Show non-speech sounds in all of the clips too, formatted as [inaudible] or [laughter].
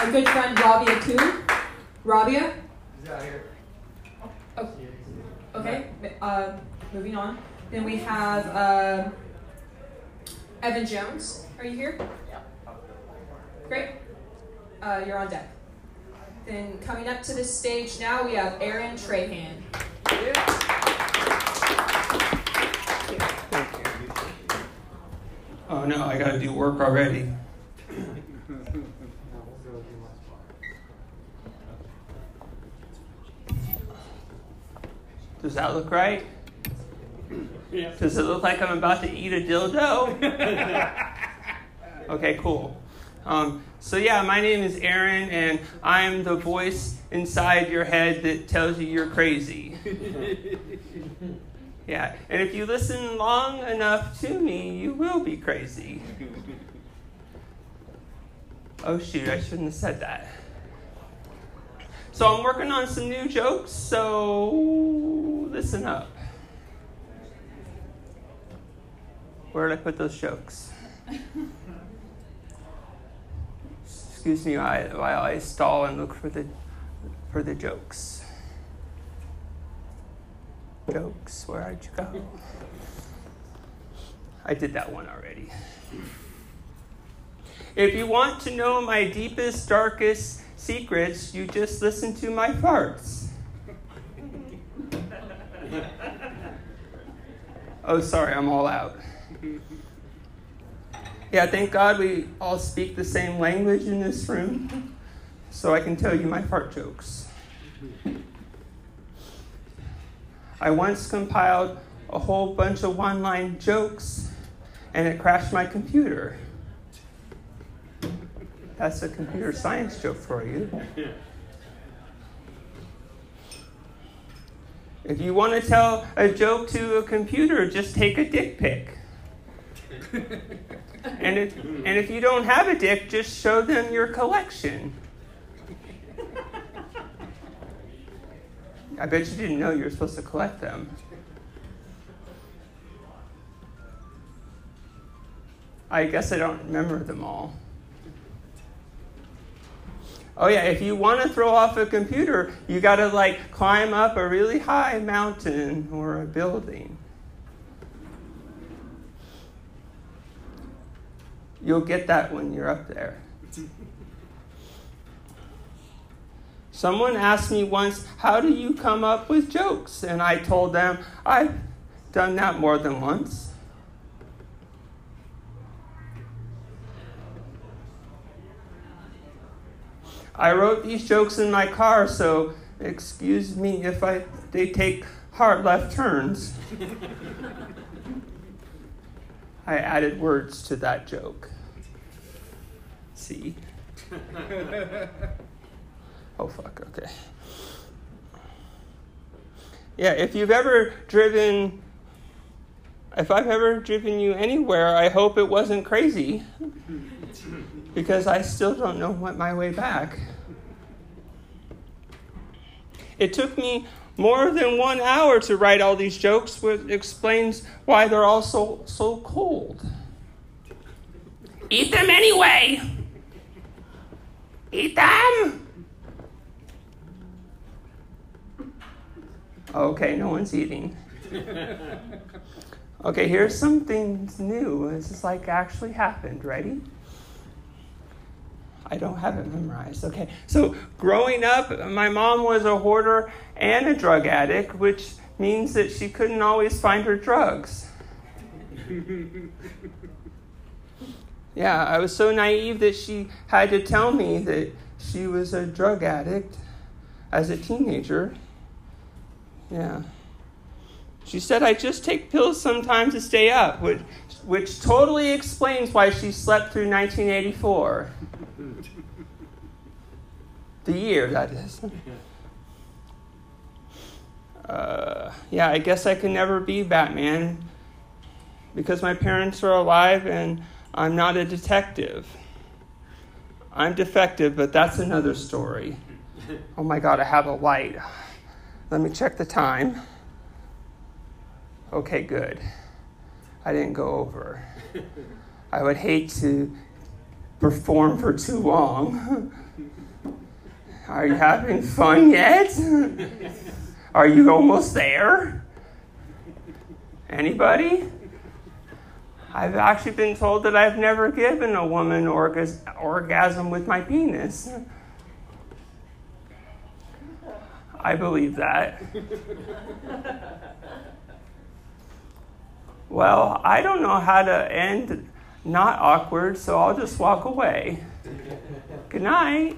our good friend Rabia Kuhn. Rabia? Oh, okay, uh, moving on. Then we have uh, Evan Jones. Are you here? Yeah. Great. Uh, you're on deck. Then coming up to this stage now, we have Aaron Trahan. Oh no, I gotta do work already. Does that look right? Does it look like I'm about to eat a dildo? [laughs] okay, cool. Um, so, yeah, my name is Aaron, and I'm the voice inside your head that tells you you're crazy. [laughs] Yeah, and if you listen long enough to me, you will be crazy. Oh, shoot, I shouldn't have said that. So, I'm working on some new jokes, so listen up. Where did I put those jokes? Excuse me while I stall and look for the, for the jokes. Jokes, where'd you go? I did that one already. If you want to know my deepest, darkest secrets, you just listen to my farts. Oh, sorry, I'm all out. Yeah, thank God we all speak the same language in this room, so I can tell you my fart jokes. I once compiled a whole bunch of one line jokes, and it crashed my computer. That's a computer science joke for you. If you want to tell a joke to a computer, just take a dick pic. [laughs] and, if, and if you don't have a dick, just show them your collection. I bet you didn't know you were supposed to collect them. I guess I don't remember them all. Oh, yeah, if you want to throw off a computer, you got to like climb up a really high mountain or a building. You'll get that when you're up there. [laughs] Someone asked me once, How do you come up with jokes? And I told them, I've done that more than once. I wrote these jokes in my car, so excuse me if I, they take hard left turns. I added words to that joke. See? Oh, fuck, okay. Yeah, if you've ever driven, if I've ever driven you anywhere, I hope it wasn't crazy. because I still don't know what my way back. It took me more than one hour to write all these jokes, which explains why they're all so, so cold. Eat them anyway! Eat them! Okay, no one's eating. [laughs] Okay, here's something new. This is like actually happened. Ready? I don't have it memorized. Okay, so growing up, my mom was a hoarder and a drug addict, which means that she couldn't always find her drugs. [laughs] yeah, I was so naive that she had to tell me that she was a drug addict as a teenager yeah. She said, I just take pills sometimes to stay up, which, which totally explains why she slept through 1984. the year, that is. Uh, yeah, I guess I can never be Batman because my parents are alive and I'm not a detective. I'm defective, but that's another story. Oh my God, I have a light. Let me check the time. Okay, good. I didn't go over. I would hate to perform for too long. Are you having fun yet? Are you almost there? Anybody? I've actually been told that I've never given a woman orgas- orgasm with my penis. I believe that. Well, I don't know how to end not awkward, so I'll just walk away. Good night.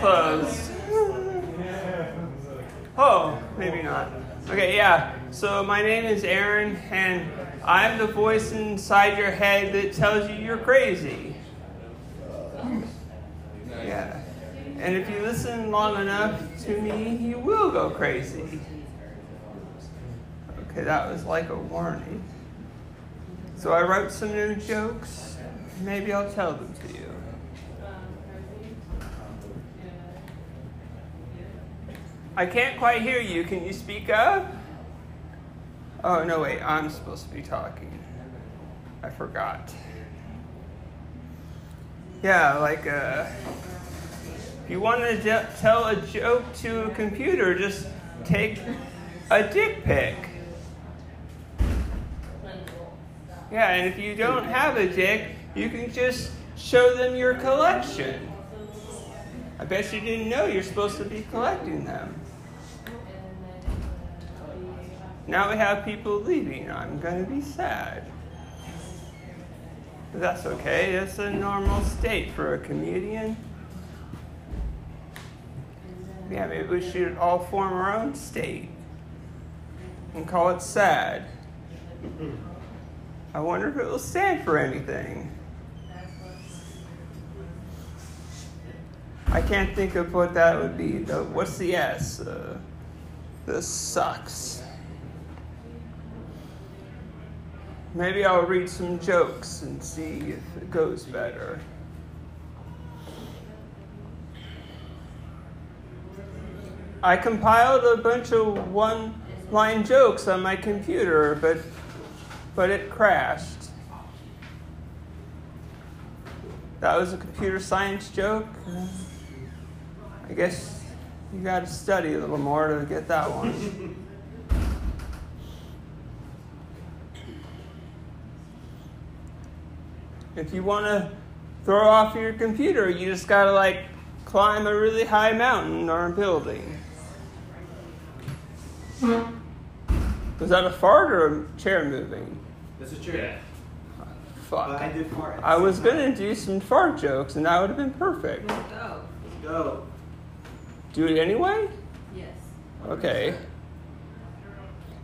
Closed. Oh, maybe not. Okay, yeah. So my name is Aaron, and I'm the voice inside your head that tells you you're crazy. Yeah. And if you listen long enough to me, you will go crazy. Okay, that was like a warning. So I wrote some new jokes. Maybe I'll tell them to you. I can't quite hear you. Can you speak up? Oh, no, wait. I'm supposed to be talking. I forgot. Yeah, like, uh, if you want to j- tell a joke to a computer, just take a dick pic. Yeah, and if you don't have a dick, you can just show them your collection. I bet you didn't know you're supposed to be collecting them. Now we have people leaving. I'm going to be sad. That's okay. It's a normal state for a comedian. Yeah, maybe we should all form our own state and call it sad. I wonder if it will stand for anything. I can't think of what that would be. The, what's the S? Uh, this sucks. Maybe I'll read some jokes and see if it goes better. I compiled a bunch of one line jokes on my computer, but but it crashed. That was a computer science joke. I guess you got to study a little more to get that one. [laughs] if you want to throw off your computer, you just got to like climb a really high mountain or a building. Was that a fart or a chair moving? That's a chair. Fuck. But I did fart. I was gonna do some fart jokes and that would have been perfect. Let's go. Let's go. Do it anyway? Yes. Okay.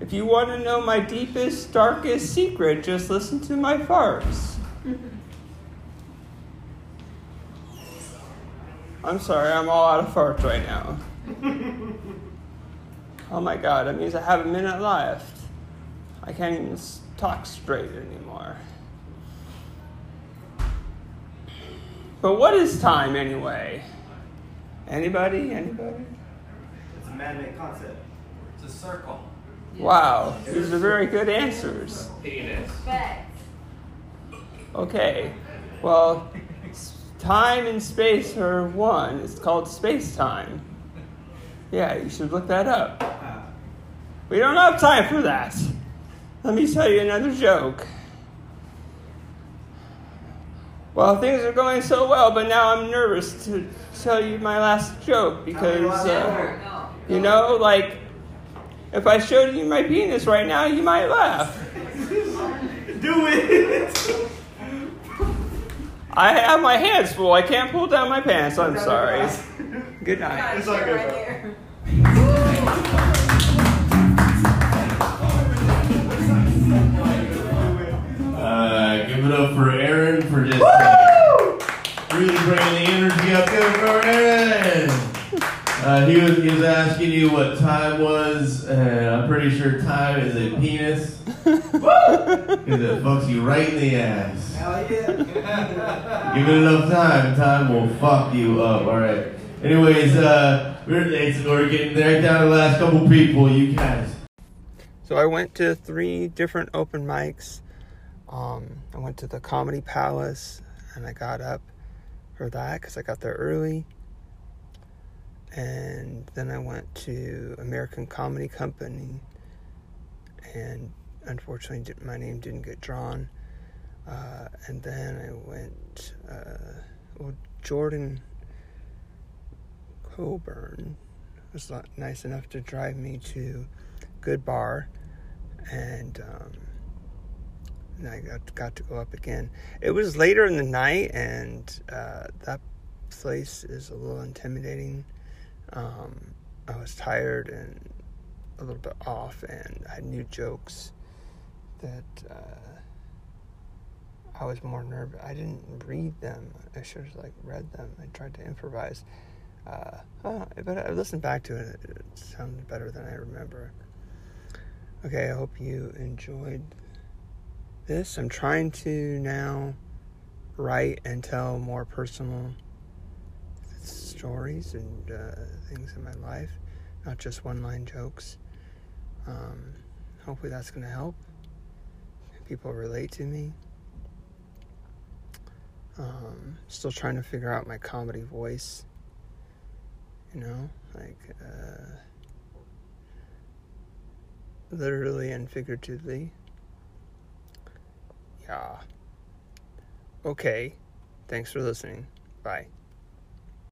If you want to know my deepest, darkest secret, just listen to my farts. [laughs] I'm sorry, I'm all out of farts right now. oh my god, that means I have a minute left. I can't even talk straight anymore. But what is time anyway? Anybody? Anybody? It's a man-made concept. It's a circle. Wow, these are very good answers. Penis. Okay, well, s- time and space are one. It's called space time. Yeah, you should look that up. We don't have time for that. Let me tell you another joke. Well, things are going so well, but now I'm nervous to tell you my last joke because, uh, you know, like, if I showed you my penis right now, you might laugh. [laughs] Do it! [laughs] I have my hands full. I can't pull down my pants. I'm sorry. Good night. It's all good, right bro. there. Uh, give it up for Aaron for just uh, really bringing the energy up. Give it for Aaron. Uh, Uh, he was he was asking you what time was, and I'm pretty sure time is a penis. Because it fucks you right in the ass. Hell yeah. Give it enough time, time will fuck you up. All right. Anyways, uh, we're it's, we're getting right down to the last couple people. You guys. So I went to three different open mics. Um, I went to the Comedy Palace and I got up for that because I got there early. And then I went to American Comedy Company, and unfortunately, my name didn't get drawn. Uh, and then I went, uh, well, Jordan Coburn was nice enough to drive me to Good Bar, and um, and I got got to go up again. It was later in the night, and uh, that place is a little intimidating. Um, I was tired and a little bit off, and I had new jokes that uh, I was more nervous. I didn't read them. I should have like read them. I tried to improvise. Uh, but I listened back to it. It sounded better than I remember. Okay, I hope you enjoyed this. I'm trying to now write and tell more personal stories and uh, things in my life, not just one line jokes. Um, hopefully, that's going to help. People relate to me. Um, still trying to figure out my comedy voice. You know, like uh, literally and figuratively. Yeah. Okay. Thanks for listening. Bye.